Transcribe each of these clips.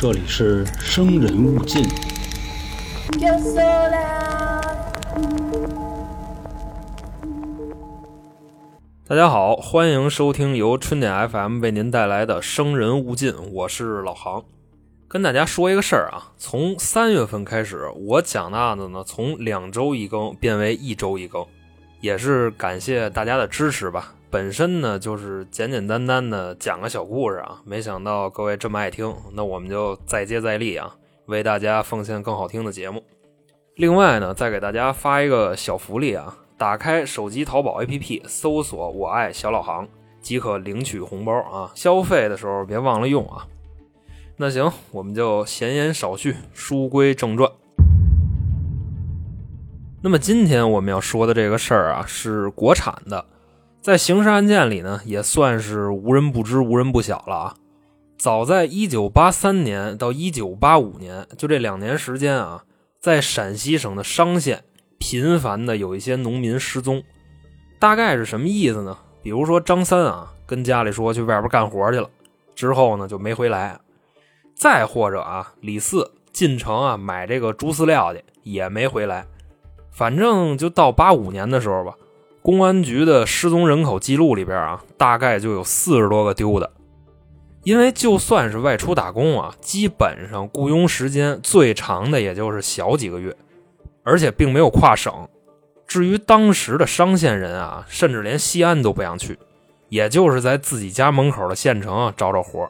这里是生人勿近。Yo sola. 大家好，欢迎收听由春点 FM 为您带来的《生人勿近》，我是老航。跟大家说一个事儿啊，从三月份开始，我讲的案子呢，从两周一更变为一周一更，也是感谢大家的支持吧。本身呢，就是简简单单的讲个小故事啊，没想到各位这么爱听，那我们就再接再厉啊，为大家奉献更好听的节目。另外呢，再给大家发一个小福利啊，打开手机淘宝 APP，搜索“我爱小老航”，即可领取红包啊。消费的时候别忘了用啊。那行，我们就闲言少叙，书归正传。那么今天我们要说的这个事儿啊，是国产的，在刑事案件里呢，也算是无人不知、无人不晓了啊。早在一九八三年到一九八五年，就这两年时间啊，在陕西省的商县频繁的有一些农民失踪，大概是什么意思呢？比如说张三啊，跟家里说去外边干活去了，之后呢就没回来。再或者啊，李四进城啊买这个猪饲料去，也没回来。反正就到八五年的时候吧，公安局的失踪人口记录里边啊，大概就有四十多个丢的。因为就算是外出打工啊，基本上雇佣时间最长的也就是小几个月，而且并没有跨省。至于当时的商县人啊，甚至连西安都不想去，也就是在自己家门口的县城找找活。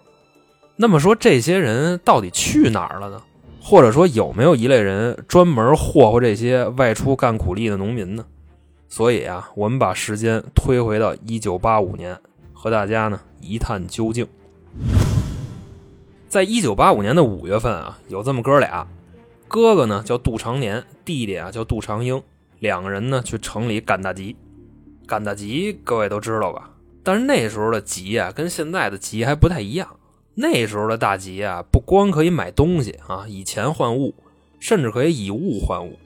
那么说，这些人到底去哪儿了呢？或者说，有没有一类人专门霍霍这些外出干苦力的农民呢？所以啊，我们把时间推回到一九八五年，和大家呢一探究竟。在一九八五年的五月份啊，有这么哥俩，哥哥呢叫杜长年，弟弟啊叫杜长英，两个人呢去城里赶大集。赶大集，各位都知道吧？但是那时候的集啊，跟现在的集还不太一样。那时候的大集啊，不光可以买东西啊，以钱换物，甚至可以以物换物。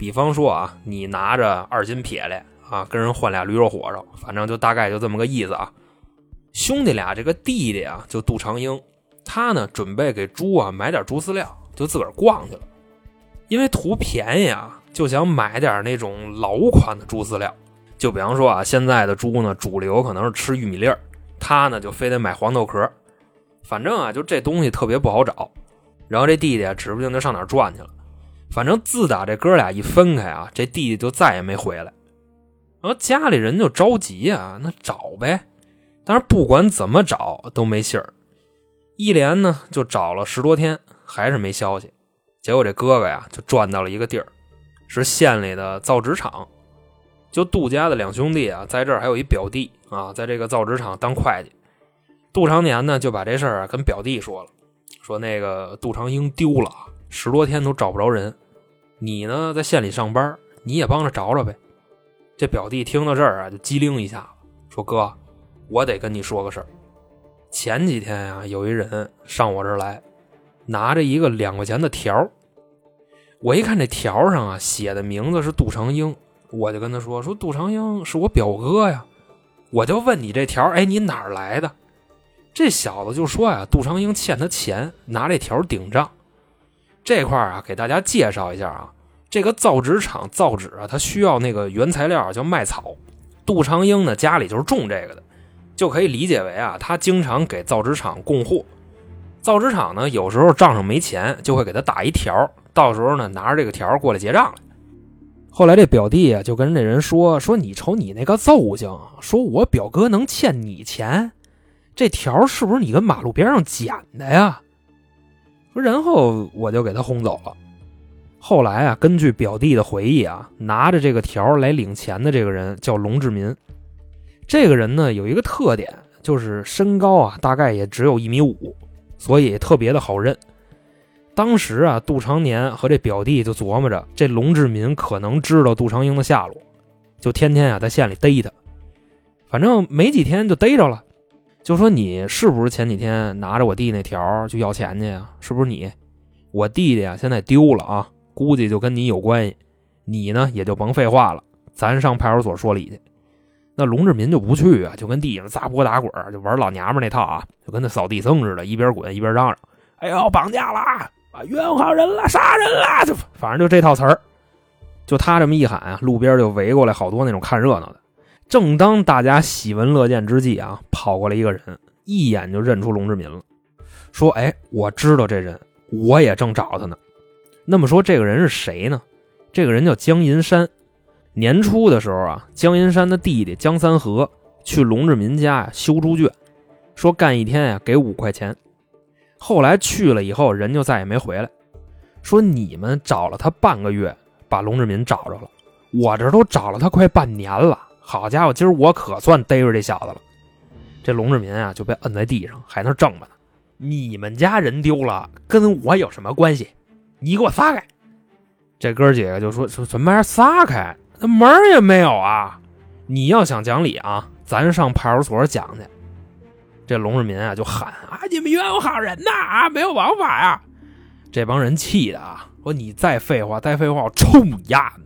比方说啊，你拿着二斤撇来啊，跟人换俩驴肉火烧，反正就大概就这么个意思啊。兄弟俩这个弟弟啊，就杜长英，他呢准备给猪啊买点猪饲料，就自个儿逛去了。因为图便宜啊，就想买点那种老款的猪饲料。就比方说啊，现在的猪呢，主流可能是吃玉米粒儿，他呢就非得买黄豆壳。反正啊，就这东西特别不好找。然后这弟弟啊，指不定就上哪转去了。反正自打这哥俩一分开啊，这弟弟就再也没回来。然后家里人就着急啊，那找呗。但是不管怎么找都没信儿，一连呢就找了十多天，还是没消息。结果这哥哥呀就转到了一个地儿，是县里的造纸厂。就杜家的两兄弟啊，在这儿还有一表弟啊，在这个造纸厂当会计。杜长年呢就把这事儿啊跟表弟说了，说那个杜长英丢了，十多天都找不着人。你呢在县里上班，你也帮着找找呗。这表弟听到这儿啊就机灵一下，说哥，我得跟你说个事儿。前几天呀、有一人上我这儿来，拿着一个两块钱的条儿我一看这条上啊写的名字是杜长英，我就跟他说说杜长英是我表哥呀。我就问你这条，哎，你哪儿来的？这小子就说呀，杜长英欠他钱，拿这条顶账。这块儿啊，给大家介绍一下啊，这个造纸厂造纸啊，它需要那个原材料叫麦草。杜长英呢家里就是种这个的，就可以理解为啊，他经常给造纸厂供货。造纸厂呢有时候账上没钱，就会给他打一条，到时候呢拿着这个条过来结账来。后来这表弟啊就跟这人说说，你瞅你那个揍性，说我表哥能欠你钱。这条是不是你跟马路边上捡的呀？说，然后我就给他轰走了。后来啊，根据表弟的回忆啊，拿着这个条来领钱的这个人叫龙志民。这个人呢有一个特点，就是身高啊大概也只有一米五，所以特别的好认。当时啊，杜长年和这表弟就琢磨着，这龙志民可能知道杜长英的下落，就天天啊在县里逮他。反正没几天就逮着了。就说你是不是前几天拿着我弟那条去要钱去呀？是不是你？我弟弟啊现在丢了啊，估计就跟你有关系。你呢也就甭废话了，咱上派出所说理去。那龙志民就不去啊，就跟地上砸锅打滚，就玩老娘们那套啊，就跟那扫地僧似的，一边滚一边嚷嚷：“哎呦，绑架啦，啊，冤枉人了，杀人了，就反正就这套词儿。就他这么一喊，路边就围过来好多那种看热闹的。正当大家喜闻乐见之际啊，跑过来一个人，一眼就认出龙志民了，说：“哎，我知道这人，我也正找他呢。”那么说，这个人是谁呢？这个人叫江银山。年初的时候啊，江银山的弟弟江三河去龙志民家呀修猪圈，说干一天呀给五块钱。后来去了以后，人就再也没回来。说你们找了他半个月。把龙志民找着了，我这都找了他快半年了。好家伙，今儿我可算逮着这小子了。这龙志民啊就被摁在地上，还那挣吧呢。你们家人丢了，跟我有什么关系？你给我撒开！这哥几个就说说什么玩意儿撒开？那门也没有啊！你要想讲理啊，咱上派出所讲去。这龙志民啊就喊啊，你们冤枉好人呐啊，没有王法呀！这帮人气的啊。说你再废话，再废话，我抽你丫的！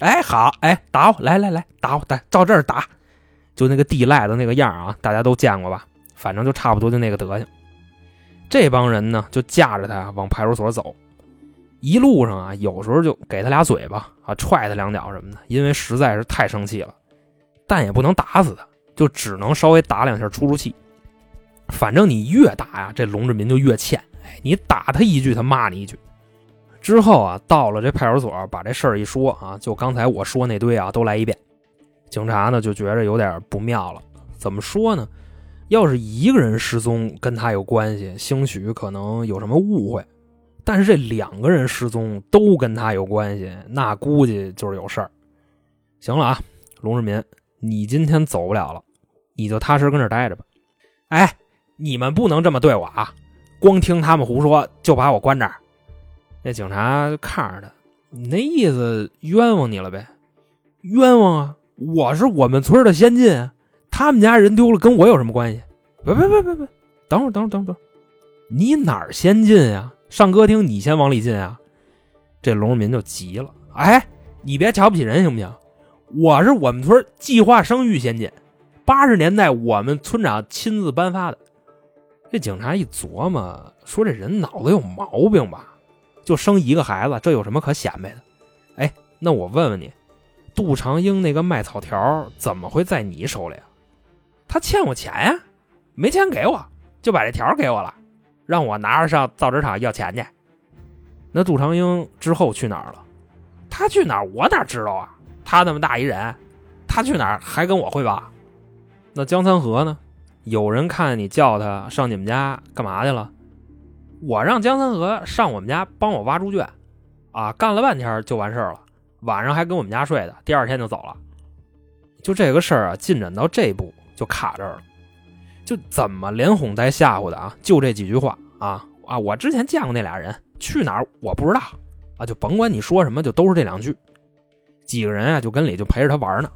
哎，好，哎，打我，来来来，打我，打，照这儿打，就那个地赖的那个样啊，大家都见过吧？反正就差不多就那个德行。这帮人呢，就架着他往派出所走，一路上啊，有时候就给他俩嘴巴啊，踹他两脚什么的，因为实在是太生气了，但也不能打死他，就只能稍微打两下出出气。反正你越打呀，这龙志民就越欠。哎，你打他一句，他骂你一句。之后啊，到了这派出所，把这事儿一说啊，就刚才我说那堆啊，都来一遍。警察呢就觉着有点不妙了。怎么说呢？要是一个人失踪跟他有关系，兴许可能有什么误会；但是这两个人失踪都跟他有关系，那估计就是有事儿。行了啊，龙志民，你今天走不了了，你就踏实跟这待着吧。哎，你们不能这么对我啊！光听他们胡说就把我关这儿。那警察就看着他，你那意思冤枉你了呗？冤枉啊！我是我们村的先进，他们家人丢了跟我有什么关系？别别别别别，等会儿等会儿等会儿，你哪儿先进呀？上歌厅你先往里进啊！这龙民就急了，哎，你别瞧不起人行不行？我是我们村计划生育先进，八十年代我们村长亲自颁发的。这警察一琢磨，说这人脑子有毛病吧？就生一个孩子，这有什么可显摆的？哎，那我问问你，杜长英那个卖草条怎么会在你手里啊？他欠我钱呀，没钱给我，就把这条给我了，让我拿着上造纸厂要钱去。那杜长英之后去哪儿了？他去哪儿我哪知道啊？他那么大一人，他去哪儿还跟我汇报？那江三河呢？有人看你叫他上你们家干嘛去了？我让江三河上我们家帮我挖猪圈，啊，干了半天就完事儿了，晚上还跟我们家睡的，第二天就走了。就这个事儿啊，进展到这步就卡这儿了，就怎么连哄带吓唬的啊？就这几句话啊啊！我之前见过那俩人，去哪儿我不知道啊，就甭管你说什么，就都是这两句。几个人啊就跟里就陪着他玩呢，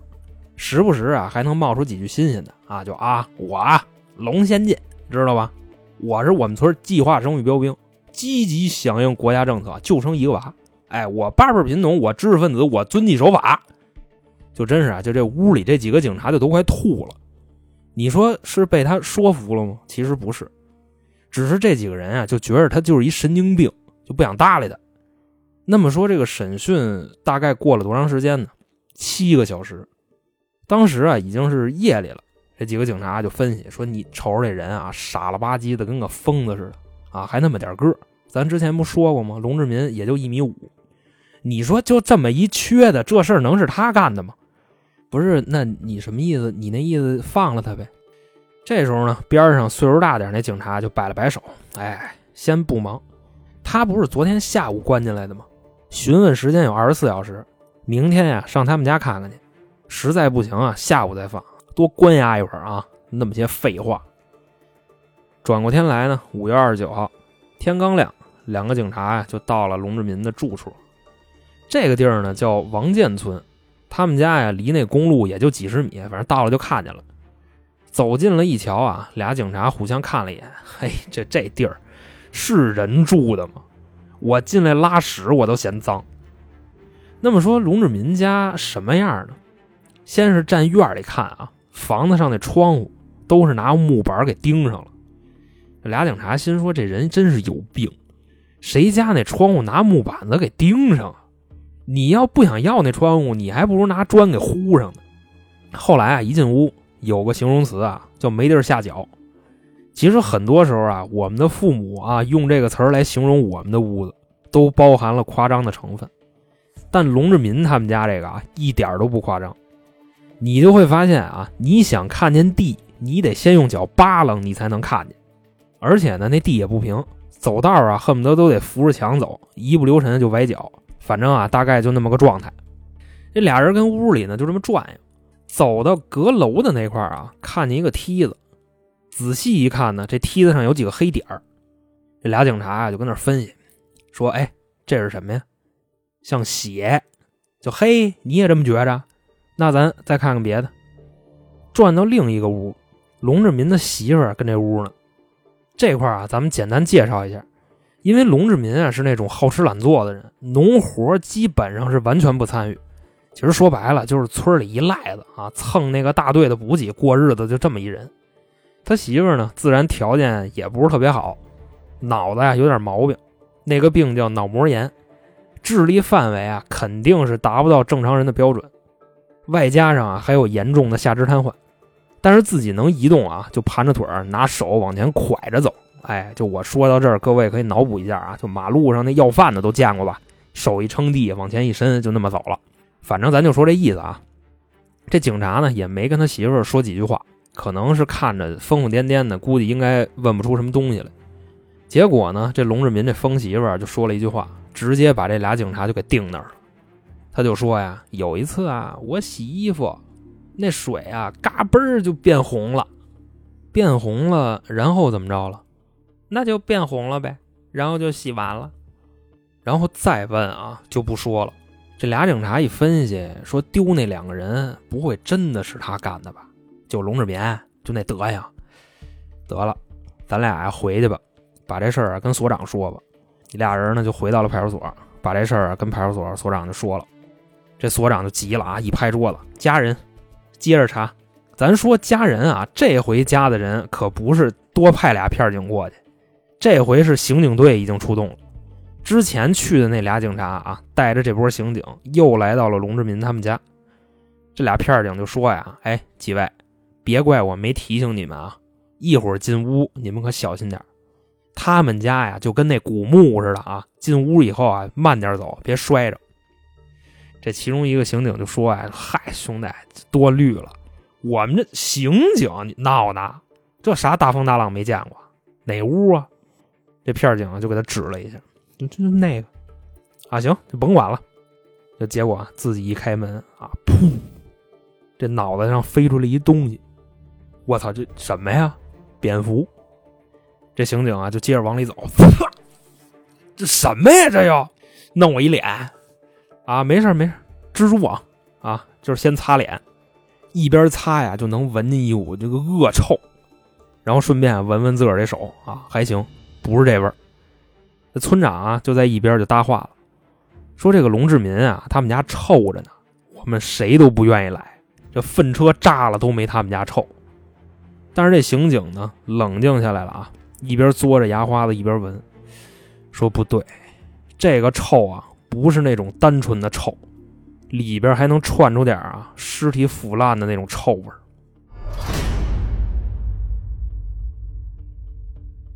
时不时啊还能冒出几句新鲜的啊，就啊我啊龙仙剑，知道吧？我是我们村计划生育标兵，积极响应国家政策，就生一个娃。哎，我八辈贫农，我知识分子，我遵纪守法。就真是啊，就这屋里这几个警察就都快吐了。你说是被他说服了吗？其实不是，只是这几个人啊就觉得他就是一神经病，就不想搭理他。那么说这个审讯大概过了多长时间呢？七个小时。当时啊已经是夜里了。这几个警察就分析说：“你瞅瞅这人啊，傻了吧唧的，跟个疯子似的啊，还那么点个咱之前不说过吗？龙志民也就一米五，你说就这么一缺的，这事儿能是他干的吗？不是？那你什么意思？你那意思放了他呗？这时候呢，边上岁数大点那警察就摆了摆手：“哎，先不忙，他不是昨天下午关进来的吗？询问时间有二十四小时，明天呀上他们家看看去，实在不行啊，下午再放。”多关押一会儿啊！那么些废话。转过天来呢，五月二十九号，天刚亮，两个警察呀就到了龙志民的住处。这个地儿呢叫王建村，他们家呀离那公路也就几十米，反正到了就看见了。走近了一瞧啊，俩警察互相看了一眼，嘿，这这地儿是人住的吗？我进来拉屎我都嫌脏。那么说龙志民家什么样呢？先是站院里看啊。房子上那窗户都是拿木板给钉上了，俩警察心说：“这人真是有病，谁家那窗户拿木板子给钉上啊？你要不想要那窗户，你还不如拿砖给糊上呢。”后来啊，一进屋，有个形容词啊，叫没地儿下脚。其实很多时候啊，我们的父母啊，用这个词儿来形容我们的屋子，都包含了夸张的成分。但龙志民他们家这个啊，一点都不夸张。你就会发现啊，你想看见地，你得先用脚扒拉，你才能看见。而且呢，那地也不平，走道啊，恨不得都得扶着墙走，一不留神就崴脚。反正啊，大概就那么个状态。这俩人跟屋里呢，就这么转悠，走到阁楼的那块啊，看见一个梯子。仔细一看呢，这梯子上有几个黑点儿。这俩警察啊，就跟那分析，说：“哎，这是什么呀？像血。”就嘿，你也这么觉着？那咱再看看别的，转到另一个屋，龙志民的媳妇儿跟这屋呢。这块啊，咱们简单介绍一下，因为龙志民啊是那种好吃懒做的人，农活基本上是完全不参与。其实说白了，就是村里一赖子啊，蹭那个大队的补给过日子，就这么一人。他媳妇儿呢，自然条件也不是特别好，脑子呀有点毛病，那个病叫脑膜炎，智力范围啊肯定是达不到正常人的标准。外加上啊，还有严重的下肢瘫痪，但是自己能移动啊，就盘着腿儿，拿手往前拐着走。哎，就我说到这儿，各位可以脑补一下啊，就马路上那要饭的都见过吧？手一撑地，往前一伸，就那么走了。反正咱就说这意思啊。这警察呢，也没跟他媳妇儿说几句话，可能是看着疯疯癫癫的，估计应该问不出什么东西来。结果呢，这龙志民这疯媳妇儿就说了一句话，直接把这俩警察就给定那儿了。他就说呀，有一次啊，我洗衣服，那水啊，嘎嘣儿就变红了，变红了，然后怎么着了？那就变红了呗，然后就洗完了，然后再问啊，就不说了。这俩警察一分析，说丢那两个人不会真的是他干的吧？就龙志民，就那德行。得了，咱俩回去吧，把这事儿跟所长说吧。俩人呢就回到了派出所，把这事儿跟派出所所长就说了。这所长就急了啊！一拍桌子，家人，接着查。咱说家人啊，这回加的人可不是多派俩片警过去，这回是刑警队已经出动了。之前去的那俩警察啊，带着这波刑警又来到了龙志民他们家。这俩片警就说呀：“哎，几位，别怪我没提醒你们啊！一会儿进屋你们可小心点。他们家呀就跟那古墓似的啊，进屋以后啊慢点走，别摔着。”这其中一个刑警就说：“呀，嗨，兄弟，多虑了。我们这刑警，闹呢？这啥大风大浪没见过？哪屋啊？”这片警就给他指了一下，就就那个啊，行，就甭管了。这结果自己一开门啊，噗，这脑袋上飞出来一东西。我操，这什么呀？蝙蝠！这刑警啊，就接着往里走。这什么呀？这又弄我一脸。啊，没事没事，蜘蛛网啊，就是先擦脸，一边擦呀就能闻见一股这个恶臭，然后顺便闻闻自个儿这手啊，还行，不是这味儿。这村长啊就在一边就搭话了，说这个龙志民啊，他们家臭着呢，我们谁都不愿意来，这粪车炸了都没他们家臭。但是这刑警呢冷静下来了啊，一边嘬着牙花子一边闻，说不对，这个臭啊。不是那种单纯的臭，里边还能串出点啊尸体腐烂的那种臭味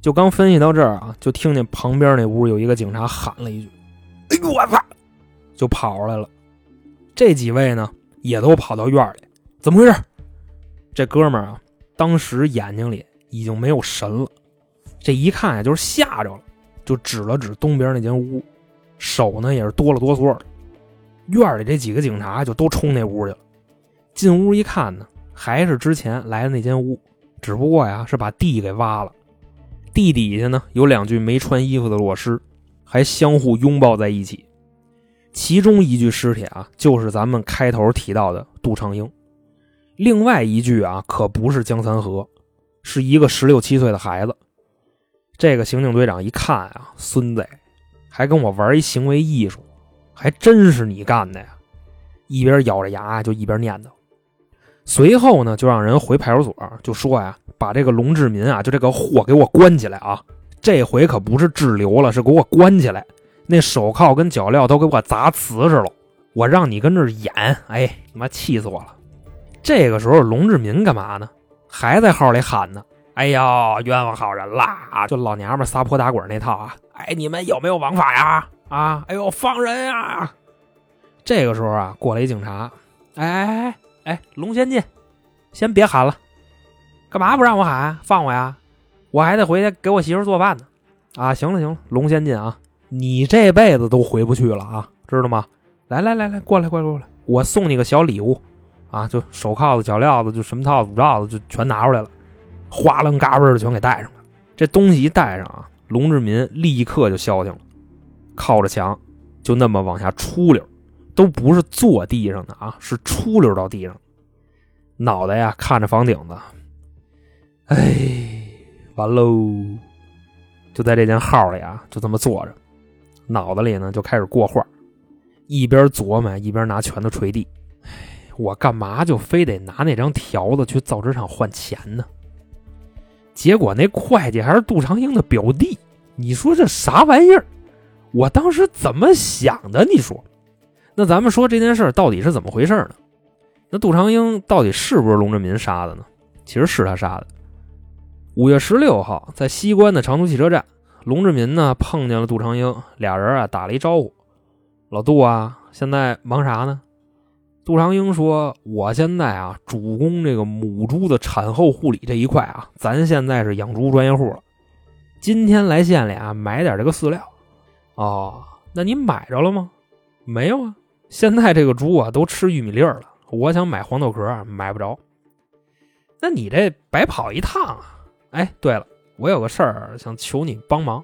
就刚分析到这儿啊，就听见旁边那屋有一个警察喊了一句：“哎呦我操！”就跑出来了。这几位呢也都跑到院里，怎么回事？这哥们儿啊，当时眼睛里已经没有神了，这一看呀就是吓着了，就指了指东边那间屋。手呢也是哆了哆嗦的，院里这几个警察就都冲那屋去了。进屋一看呢，还是之前来的那间屋，只不过呀是把地给挖了。地底下呢有两具没穿衣服的裸尸，还相互拥抱在一起。其中一具尸体啊，就是咱们开头提到的杜长英；另外一具啊，可不是江三河，是一个十六七岁的孩子。这个刑警队长一看啊，孙子。还跟我玩一行为艺术，还真是你干的呀！一边咬着牙就一边念叨。随后呢，就让人回派出所，就说呀，把这个龙志民啊，就这个货给我关起来啊！这回可不是滞留了，是给我关起来，那手铐跟脚镣都给我砸瓷实了。我让你跟这演，哎，你妈气死我了！这个时候，龙志民干嘛呢？还在号里喊呢：“哎呦，冤枉好人啦！就老娘们撒泼打滚那套啊！哎，你们有没有王法呀？啊，哎呦，放人呀！”这个时候啊，过来一警察，哎哎哎哎，龙先进，先别喊了，干嘛不让我喊？放我呀！我还得回去给我媳妇做饭呢。啊，行了行了，龙先进啊，你这辈子都回不去了啊，知道吗？来来来来，过来过来过来，我送你个小礼物，啊，就手铐子、脚镣子，就什么套子、罩子，就全拿出来了，哗楞嘎嘣的全给带上了。这东西一带上啊，龙志民立刻就消停了，靠着墙，就那么往下出溜，都不是坐地上的啊，是出溜到地上，脑袋呀看着房顶子，哎，完喽！就在这间号里啊，就这么坐着，脑子里呢就开始过画。一边琢磨一边拿拳头捶地，我干嘛就非得拿那张条子去造纸厂换钱呢？结果那会计还是杜长英的表弟，你说这啥玩意儿？我当时怎么想的？你说，那咱们说这件事到底是怎么回事呢？那杜长英到底是不是龙志民杀的呢？其实是他杀的。五月十六号，在西关的长途汽车站，龙志民呢碰见了杜长英，俩人啊打了一招呼。老杜啊，现在忙啥呢？杜长英说：“我现在啊，主攻这个母猪的产后护理这一块啊，咱现在是养猪专业户了。今天来县里啊，买点这个饲料。哦，那你买着了吗？没有啊。现在这个猪啊，都吃玉米粒儿了。我想买黄豆壳，买不着。那你这白跑一趟啊！哎，对了，我有个事儿想求你帮忙。”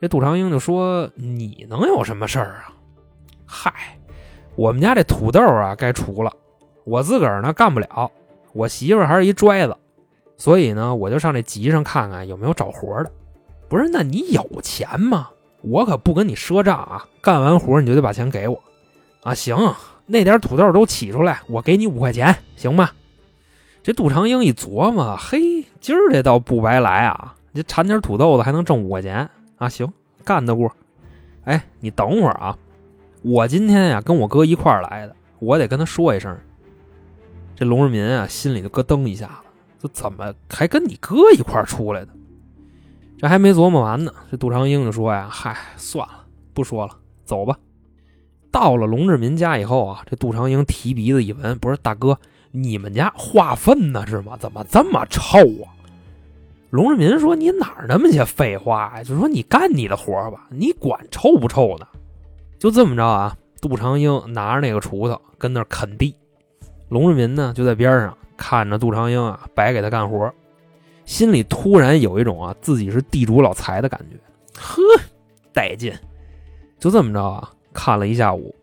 这杜长英就说：“你能有什么事儿啊？嗨，我们家这土豆啊该除了，我自个儿呢干不了，我媳妇还是一拽子，所以呢我就上这集上看看有没有找活的。不是，那你有钱吗？我可不跟你赊账啊！干完活你就得把钱给我啊！行，那点土豆都起出来，我给你五块钱，行吗？”这杜长英一琢磨，嘿，今儿这倒不白来啊！这产点土豆子还能挣五块钱。啊，行，干得过。哎，你等会儿啊，我今天呀跟我哥一块儿来的，我得跟他说一声。这龙志民啊心里就咯噔一下子，这怎么还跟你哥一块儿出来的？这还没琢磨完呢，这杜长英就说呀：“嗨，算了，不说了，走吧。”到了龙志民家以后啊，这杜长英提鼻子一闻，不是大哥，你们家化粪呢是吗？怎么这么臭啊？龙志民说：“你哪儿那么些废话呀？就说你干你的活吧，你管臭不臭呢？”就这么着啊，杜长英拿着那个锄头跟那儿啃地，龙志民呢就在边上看着杜长英啊白给他干活，心里突然有一种啊自己是地主老财的感觉，呵，带劲！就这么着啊，看了一下午，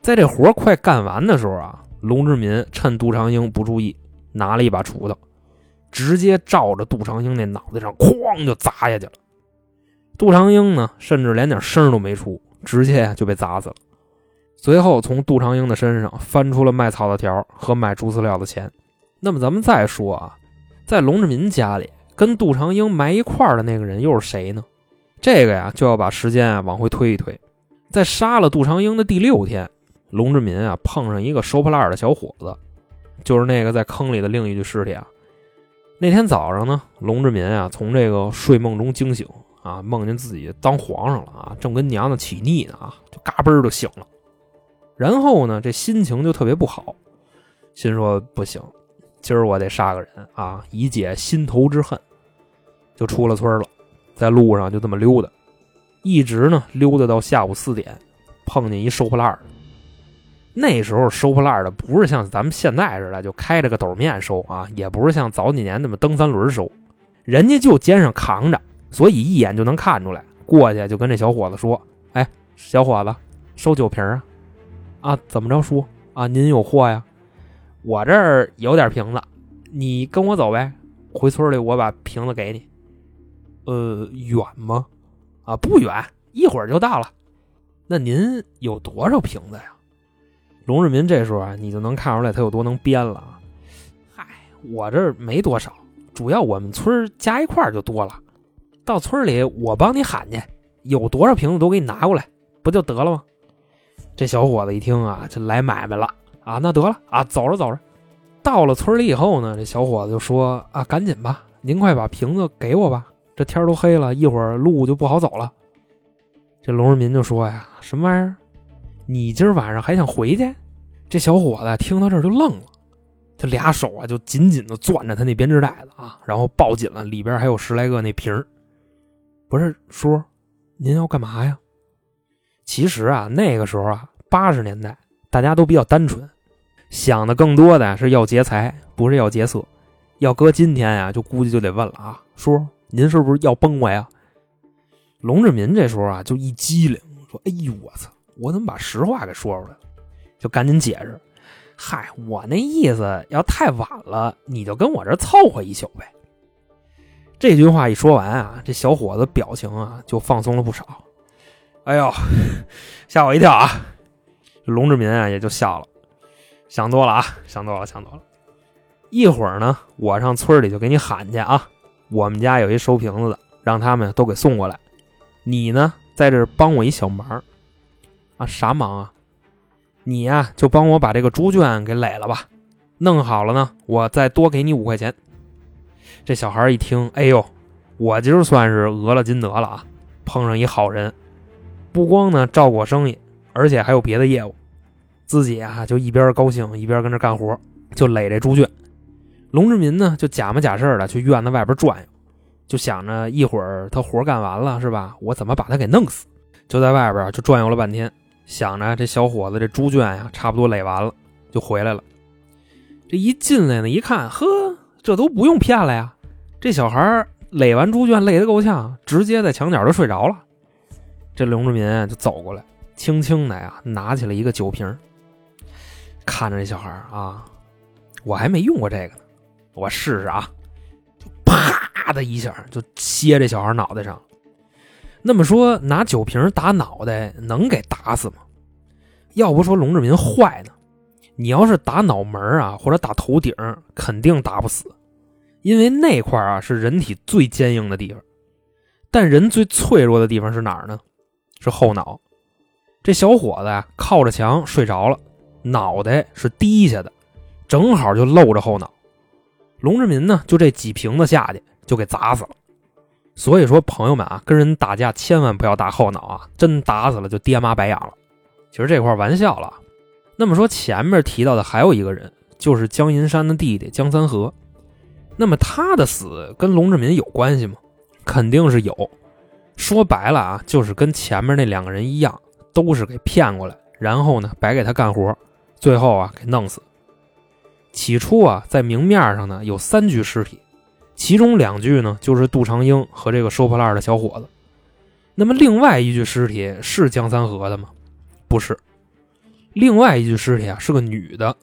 在这活快干完的时候啊，龙志民趁杜长英不注意，拿了一把锄头。直接照着杜长英那脑袋上哐就砸下去了。杜长英呢，甚至连点声都没出，直接就被砸死了。随后从杜长英的身上翻出了卖草的条和买猪饲料的钱。那么咱们再说啊，在龙志民家里跟杜长英埋一块的那个人又是谁呢？这个呀，就要把时间啊往回推一推。在杀了杜长英的第六天，龙志民啊碰上一个收破烂的小伙子，就是那个在坑里的另一具尸体啊。那天早上呢，龙志民啊从这个睡梦中惊醒啊，梦见自己当皇上了啊，正跟娘娘起腻呢啊，就嘎嘣就醒了。然后呢，这心情就特别不好，心说不行，今儿我得杀个人啊，以解心头之恨。就出了村了，在路上就这么溜达，一直呢溜达到下午四点，碰见一收破烂的。那时候收破烂的不是像咱们现在似的就开着个斗面收啊，也不是像早几年那么蹬三轮收，人家就肩上扛着，所以一眼就能看出来。过去就跟这小伙子说：“哎，小伙子，收酒瓶啊？啊，怎么着说啊？您有货呀？我这儿有点瓶子，你跟我走呗，回村里我把瓶子给你。呃，远吗？啊，不远，一会儿就到了。那您有多少瓶子呀？”龙志民这时候啊，你就能看出来他有多能编了啊。嗨，我这没多少，主要我们村加一块就多了。到村里我帮你喊去，有多少瓶子都给你拿过来，不就得了吗？这小伙子一听啊，就来买卖了啊，那得了啊，走着走着。到了村里以后呢，这小伙子就说啊，赶紧吧，您快把瓶子给我吧，这天都黑了，一会儿路就不好走了。这龙人民就说呀，什么玩意儿？你今儿晚上还想回去？这小伙子听到这儿就愣了，这俩手啊就紧紧的攥着他那编织袋子啊，然后抱紧了，里边还有十来个那瓶儿。不是叔，您要干嘛呀？其实啊，那个时候啊，八十年代大家都比较单纯，想的更多的是要劫财，不是要劫色。要搁今天呀，就估计就得问了啊，叔，您是不是要崩我呀？龙志民这时候啊，就一机灵，说：“哎呦，我操！我怎么把实话给说出来了？”就赶紧解释：“嗨，我那意思，要太晚了，你就跟我这凑合一宿呗。”这句话一说完啊，这小伙子表情啊就放松了不少。哎呦，吓我一跳啊！龙志民啊也就笑了，想多了啊，想多了，想多了。一会儿呢，我上村里就给你喊去啊。我们家有一收瓶子的，让他们都给送过来。你呢，在这帮我一小忙啊？啥忙啊？你呀，就帮我把这个猪圈给垒了吧。弄好了呢，我再多给你五块钱。这小孩一听，哎呦，我今儿算是讹了金德了啊！碰上一好人，不光呢照顾我生意，而且还有别的业务。自己啊就一边高兴一边跟这干活，就垒这猪圈。龙志民呢就假模假式的去院子外边转悠，就想着一会儿他活干完了是吧？我怎么把他给弄死？就在外边就转悠了半天，想着这小伙子这猪圈呀差不多垒完了，就回来了。这一进来呢，一看，呵，这都不用骗了呀！这小孩垒完猪圈累得够呛，直接在墙角就睡着了。这龙志民就走过来，轻轻的呀拿起了一个酒瓶，看着这小孩啊，我还没用过这个呢，我试试啊！啪的一下就歇这小孩脑袋上。那么说拿酒瓶打脑袋能给打死吗？要不说龙志民坏呢，你要是打脑门啊或者打头顶，肯定打不死。因为那块啊是人体最坚硬的地方，但人最脆弱的地方是哪儿呢？是后脑。这小伙子呀靠着墙睡着了，脑袋是低下的，正好就露着后脑。龙志民呢就这几瓶子下去就给砸死了。所以说朋友们啊，跟人打架千万不要打后脑啊，真打死了就爹妈白养了。其实这块玩笑了。那么说前面提到的还有一个人，就是江银山的弟弟江三河。那么他的死跟龙志民有关系吗？肯定是有。说白了啊，就是跟前面那两个人一样，都是给骗过来，然后呢白给他干活，最后啊给弄死。起初啊，在明面上呢有三具尸体，其中两具呢就是杜长英和这个收破烂的小伙子。那么另外一具尸体是江三河的吗？不是。另外一具尸体啊是个女的，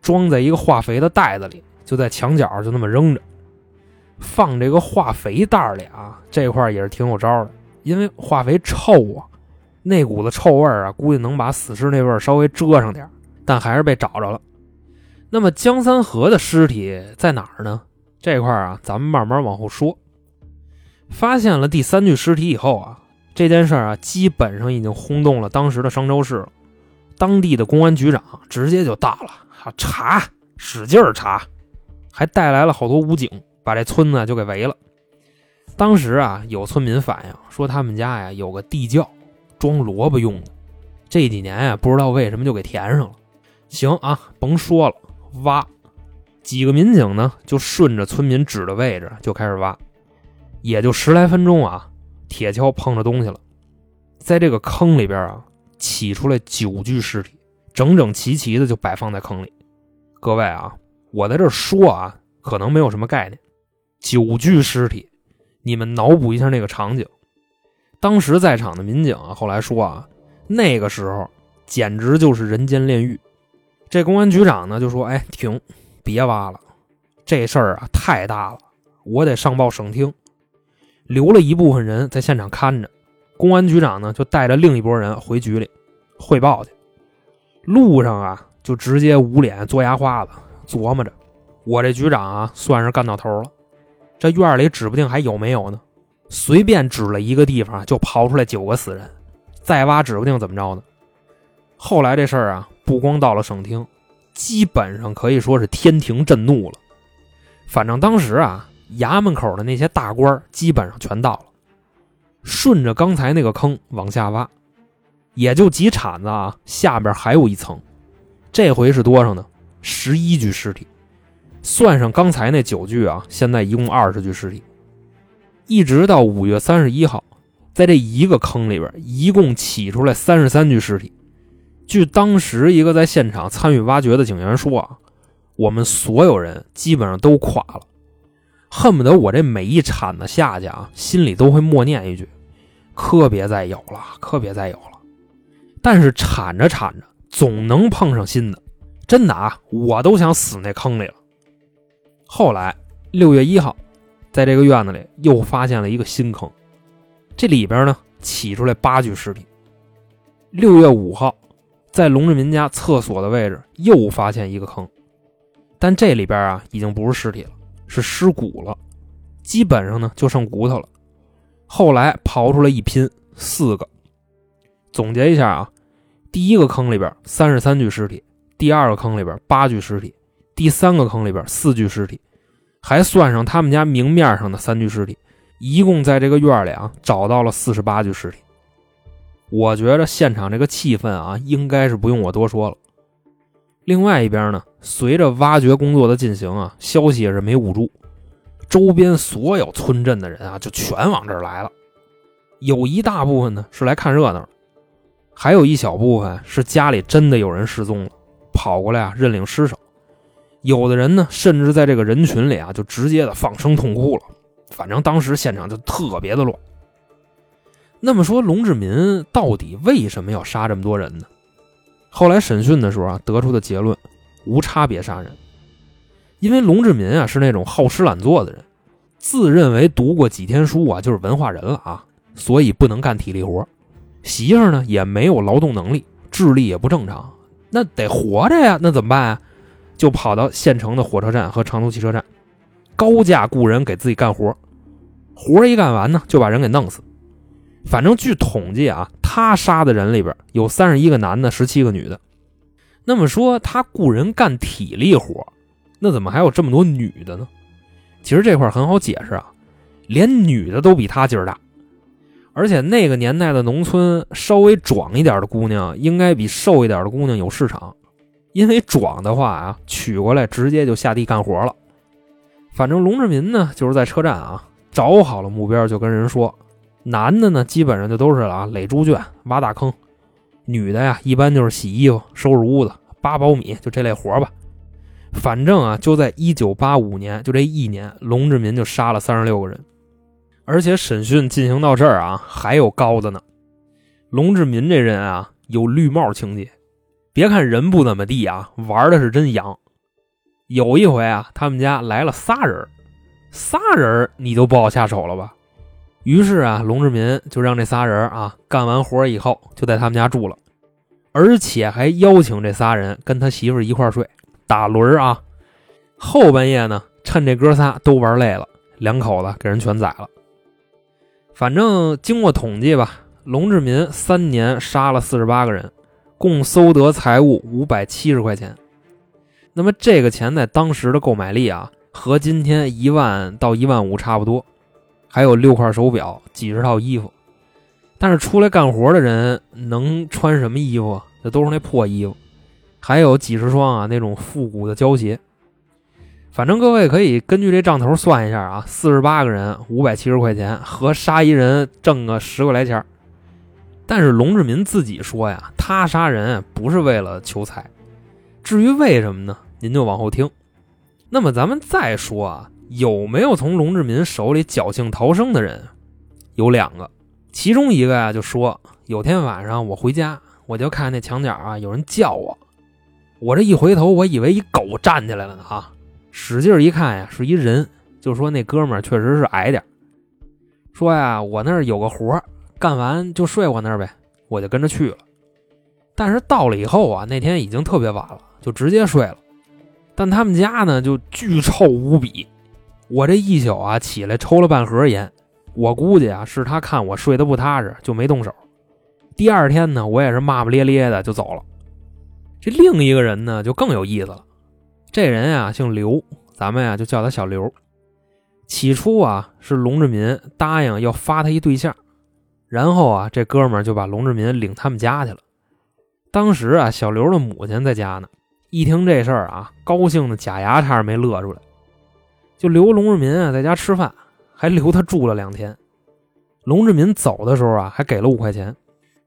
装在一个化肥的袋子里。就在墙角就那么扔着，放这个化肥袋里啊，这块也是挺有招的，因为化肥臭啊，那股子臭味啊，估计能把死尸那味稍微遮上点但还是被找着了。那么江三河的尸体在哪儿呢？这块啊，咱们慢慢往后说。发现了第三具尸体以后啊，这件事啊，基本上已经轰动了当时的商州市了，当地的公安局长直接就到了，查，使劲查。还带来了好多武警，把这村子就给围了。当时啊，有村民反映说，他们家呀有个地窖，装萝卜用的。这几年呀，不知道为什么就给填上了。行啊，甭说了，挖。几个民警呢，就顺着村民指的位置就开始挖。也就十来分钟啊，铁锹碰着东西了，在这个坑里边啊，起出来九具尸体，整整齐齐的就摆放在坑里。各位啊。我在这说啊，可能没有什么概念。九具尸体，你们脑补一下那个场景。当时在场的民警啊，后来说啊，那个时候简直就是人间炼狱。这公安局长呢就说：“哎，停，别挖了，这事儿啊太大了，我得上报省厅。”留了一部分人在现场看着。公安局长呢就带着另一拨人回局里汇报去。路上啊，就直接捂脸嘬牙花子，琢磨着：我这局长啊，算是干到头了。这院里指不定还有没有呢。随便指了一个地方，就刨出来九个死人，再挖指不定怎么着呢。后来这事儿啊，不光到了省厅，基本上可以说是天庭震怒了。反正当时啊，衙门口的那些大官基本上全到了，顺着刚才那个坑往下挖，也就几铲子啊，下边还有一层。这回是多少呢？十一具尸体，算上刚才那九具啊，现在一共二十具尸体。一直到五月三十一号，在这一个坑里边，一共起出来三十三具尸体。据当时一个在现场参与挖掘的警员说啊，我们所有人基本上都垮了，恨不得我这每一铲子下去啊，心里都会默念一句：“可别再有了，可别再有了。”但是铲着铲着，总能碰上新的，真的啊，我都想死那坑里了。后来六月一号，在这个院子里又发现了一个新坑，这里边呢起出来八具尸体。六月五号。在龙志民家厕所的位置又发现一个坑，但这里边啊已经不是尸体了，是尸骨了，基本上呢就剩骨头了。后来刨出来一拼，四个。总结一下啊，第一个坑里边三十三具尸体，第二个坑里边八具尸体，第三个坑里边四具尸体，还算上他们家明面上的三具尸体，一共在这个院里啊找到了四十八具尸体。我觉着现场这个气氛啊，应该是不用我多说了。另外一边呢，随着挖掘工作的进行啊，消息也是没捂住，周边所有村镇的人啊，就全往这儿来了。有一大部分呢是来看热闹，还有一小部分是家里真的有人失踪了，跑过来啊认领尸首。有的人呢，甚至在这个人群里啊，就直接的放声痛哭了。反正当时现场就特别的乱。那么说，龙志民到底为什么要杀这么多人呢？后来审讯的时候啊，得出的结论无差别杀人。因为龙志民啊是那种好吃懒做的人，自认为读过几天书啊就是文化人了啊，所以不能干体力活。媳妇呢也没有劳动能力，智力也不正常，那得活着呀，那怎么办啊？就跑到县城的火车站和长途汽车站，高价雇人给自己干活，活一干完呢，就把人给弄死。反正据统计啊，他杀的人里边有三十一个男的，十七个女的。那么说他雇人干体力活，那怎么还有这么多女的呢？其实这块很好解释啊，连女的都比他劲儿大。而且那个年代的农村，稍微壮一点的姑娘应该比瘦一点的姑娘有市场，因为壮的话啊，娶过来直接就下地干活了。反正龙志民呢，就是在车站啊找好了目标，就跟人说。男的呢，基本上就都是啊，垒猪圈、挖大坑；女的呀，一般就是洗衣服、收拾屋子、扒苞米，就这类活吧。反正啊，就在一九八五年，就这一年，龙志民就杀了三十六个人。而且审讯进行到这儿啊，还有高的呢。龙志民这人啊，有绿帽情节。别看人不怎么地啊，玩的是真洋。有一回啊，他们家来了仨人，仨人你都不好下手了吧？于是啊，龙志民就让这仨人啊干完活以后，就在他们家住了，而且还邀请这仨人跟他媳妇一块睡，打轮啊。后半夜呢，趁这哥仨都玩累了，两口子给人全宰了。反正经过统计吧，龙志民三年杀了四十八个人，共搜得财物五百七十块钱。那么这个钱在当时的购买力啊，和今天一万到一万五差不多。还有六块手表，几十套衣服，但是出来干活的人能穿什么衣服？那都是那破衣服。还有几十双啊，那种复古的胶鞋。反正各位可以根据这账头算一下啊，四十八个人，五百七十块钱，和杀一人挣个十个来钱。但是龙志民自己说呀，他杀人不是为了求财。至于为什么呢？您就往后听。那么咱们再说啊。有没有从龙志民手里侥幸逃生的人？有两个，其中一个呀就说，有天晚上我回家，我就看那墙角啊有人叫我，我这一回头，我以为一狗站起来了呢啊，使劲一看呀是一人，就说那哥们儿确实是矮点说呀我那儿有个活干完就睡我那儿呗，我就跟着去了。但是到了以后啊，那天已经特别晚了，就直接睡了。但他们家呢就巨臭无比，我这一宿啊起来抽了半盒烟，我估计啊是他看我睡得不踏实就没动手。第二天呢，我也是骂骂咧咧的就走了。这另一个人呢就更有意思了，这人呀姓刘，咱们呀就叫他小刘。起初啊，是龙志民答应要发他一对象，然后啊，这哥们就把龙志民领他们家去了。当时啊，小刘的母亲在家呢，一听这事儿啊，高兴的假牙差点没乐出来，就留龙志民啊在家吃饭，还留他住了两天。龙志民走的时候啊，还给了五块钱。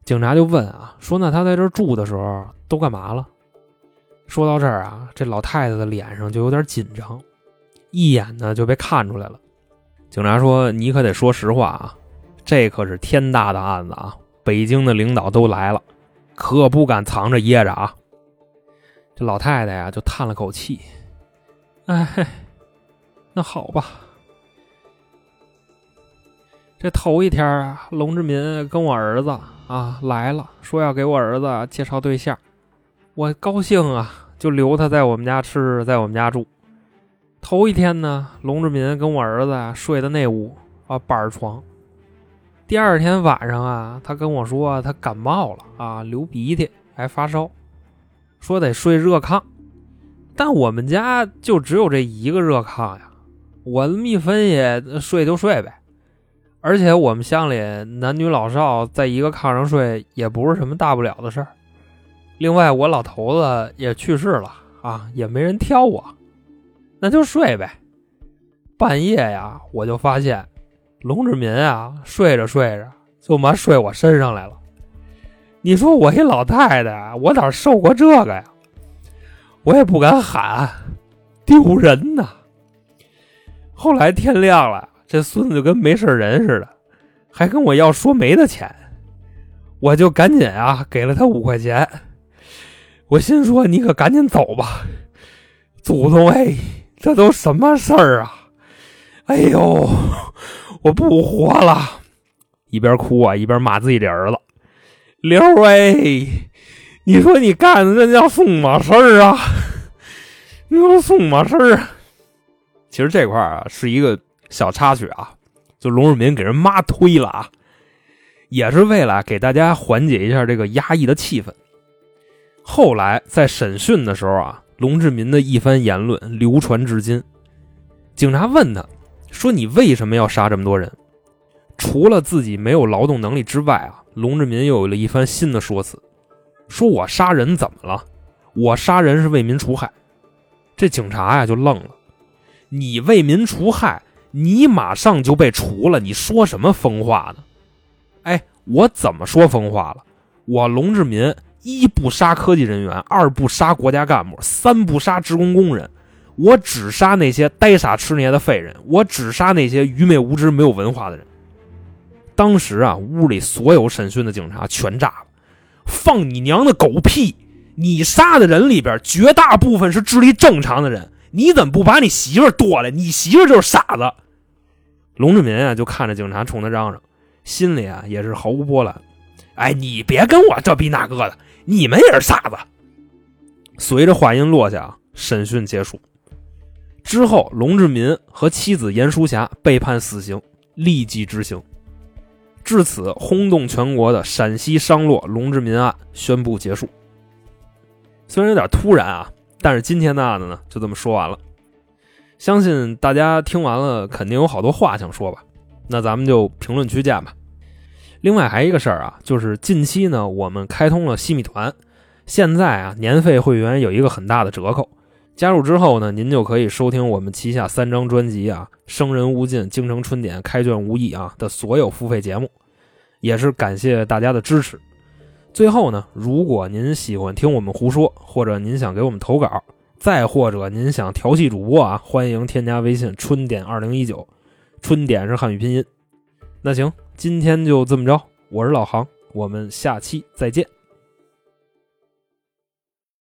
警察就问啊，说那他在这住的时候都干嘛了？说到这儿啊，这老太太的脸上就有点紧张。一眼呢就被看出来了，警察说：“你可得说实话啊，这可是天大的案子啊！北京的领导都来了，可不敢藏着掖着啊。”这老太太呀就叹了口气：“哎，那好吧。这头一天啊，龙志民跟我儿子啊来了，说要给我儿子介绍对象，我高兴啊，就留他在我们家吃，在我们家住。”头一天呢，龙志民跟我儿子睡的那屋啊板床。第二天晚上啊，他跟我说他感冒了啊，流鼻涕还发烧，说得睡热炕。但我们家就只有这一个热炕呀，我这么一分析，睡就睡呗。而且我们乡里男女老少在一个炕上睡也不是什么大不了的事儿。另外，我老头子也去世了啊，也没人挑我。那就睡呗。半夜呀，我就发现龙志民啊，睡着睡着就妈睡我身上来了。你说我一老太太，我哪受过这个呀？我也不敢喊，丢人呐。后来天亮了，这孙子就跟没事人似的，还跟我要说媒的钱，我就赶紧啊给了他五块钱。我心说你可赶紧走吧，祖宗哎。这都什么事儿啊！哎呦，我不活了！一边哭啊，一边骂自己的儿子刘哎，你说你干的那叫什么事儿啊？你说什么事儿啊？其实这块儿啊是一个小插曲啊，就龙世民给人妈推了啊，也是为了给大家缓解一下这个压抑的气氛。后来在审讯的时候啊。龙志民的一番言论流传至今。警察问他说：“你为什么要杀这么多人？”除了自己没有劳动能力之外啊，龙志民又有了一番新的说辞：“说我杀人怎么了？我杀人是为民除害。”这警察呀就愣了：“你为民除害，你马上就被除了，你说什么疯话呢？”哎，我怎么说疯话了？我龙志民。一不杀科技人员，二不杀国家干部，三不杀职工工人，我只杀那些呆傻痴捏的废人，我只杀那些愚昧无知、没有文化的人。当时啊，屋里所有审讯的警察全炸了，放你娘的狗屁！你杀的人里边绝大部分是智力正常的人，你怎么不把你媳妇剁了？你媳妇就是傻子。龙志民啊，就看着警察冲他嚷嚷，心里啊也是毫无波澜。哎，你别跟我这逼那个的。你们也是傻子。随着话音落下，审讯结束之后，龙志民和妻子严淑霞被判死刑，立即执行。至此，轰动全国的陕西商洛龙志民案宣布结束。虽然有点突然啊，但是今天的案子呢，就这么说完了。相信大家听完了，肯定有好多话想说吧？那咱们就评论区见吧。另外还一个事儿啊，就是近期呢，我们开通了西米团，现在啊，年费会员有一个很大的折扣，加入之后呢，您就可以收听我们旗下三张专辑啊，《生人勿近》《京城春典》《开卷无益》啊的所有付费节目，也是感谢大家的支持。最后呢，如果您喜欢听我们胡说，或者您想给我们投稿，再或者您想调戏主播啊，欢迎添加微信“春点二零一九”，春点是汉语拼音。那行。今天就这么着，我是老航，我们下期再见。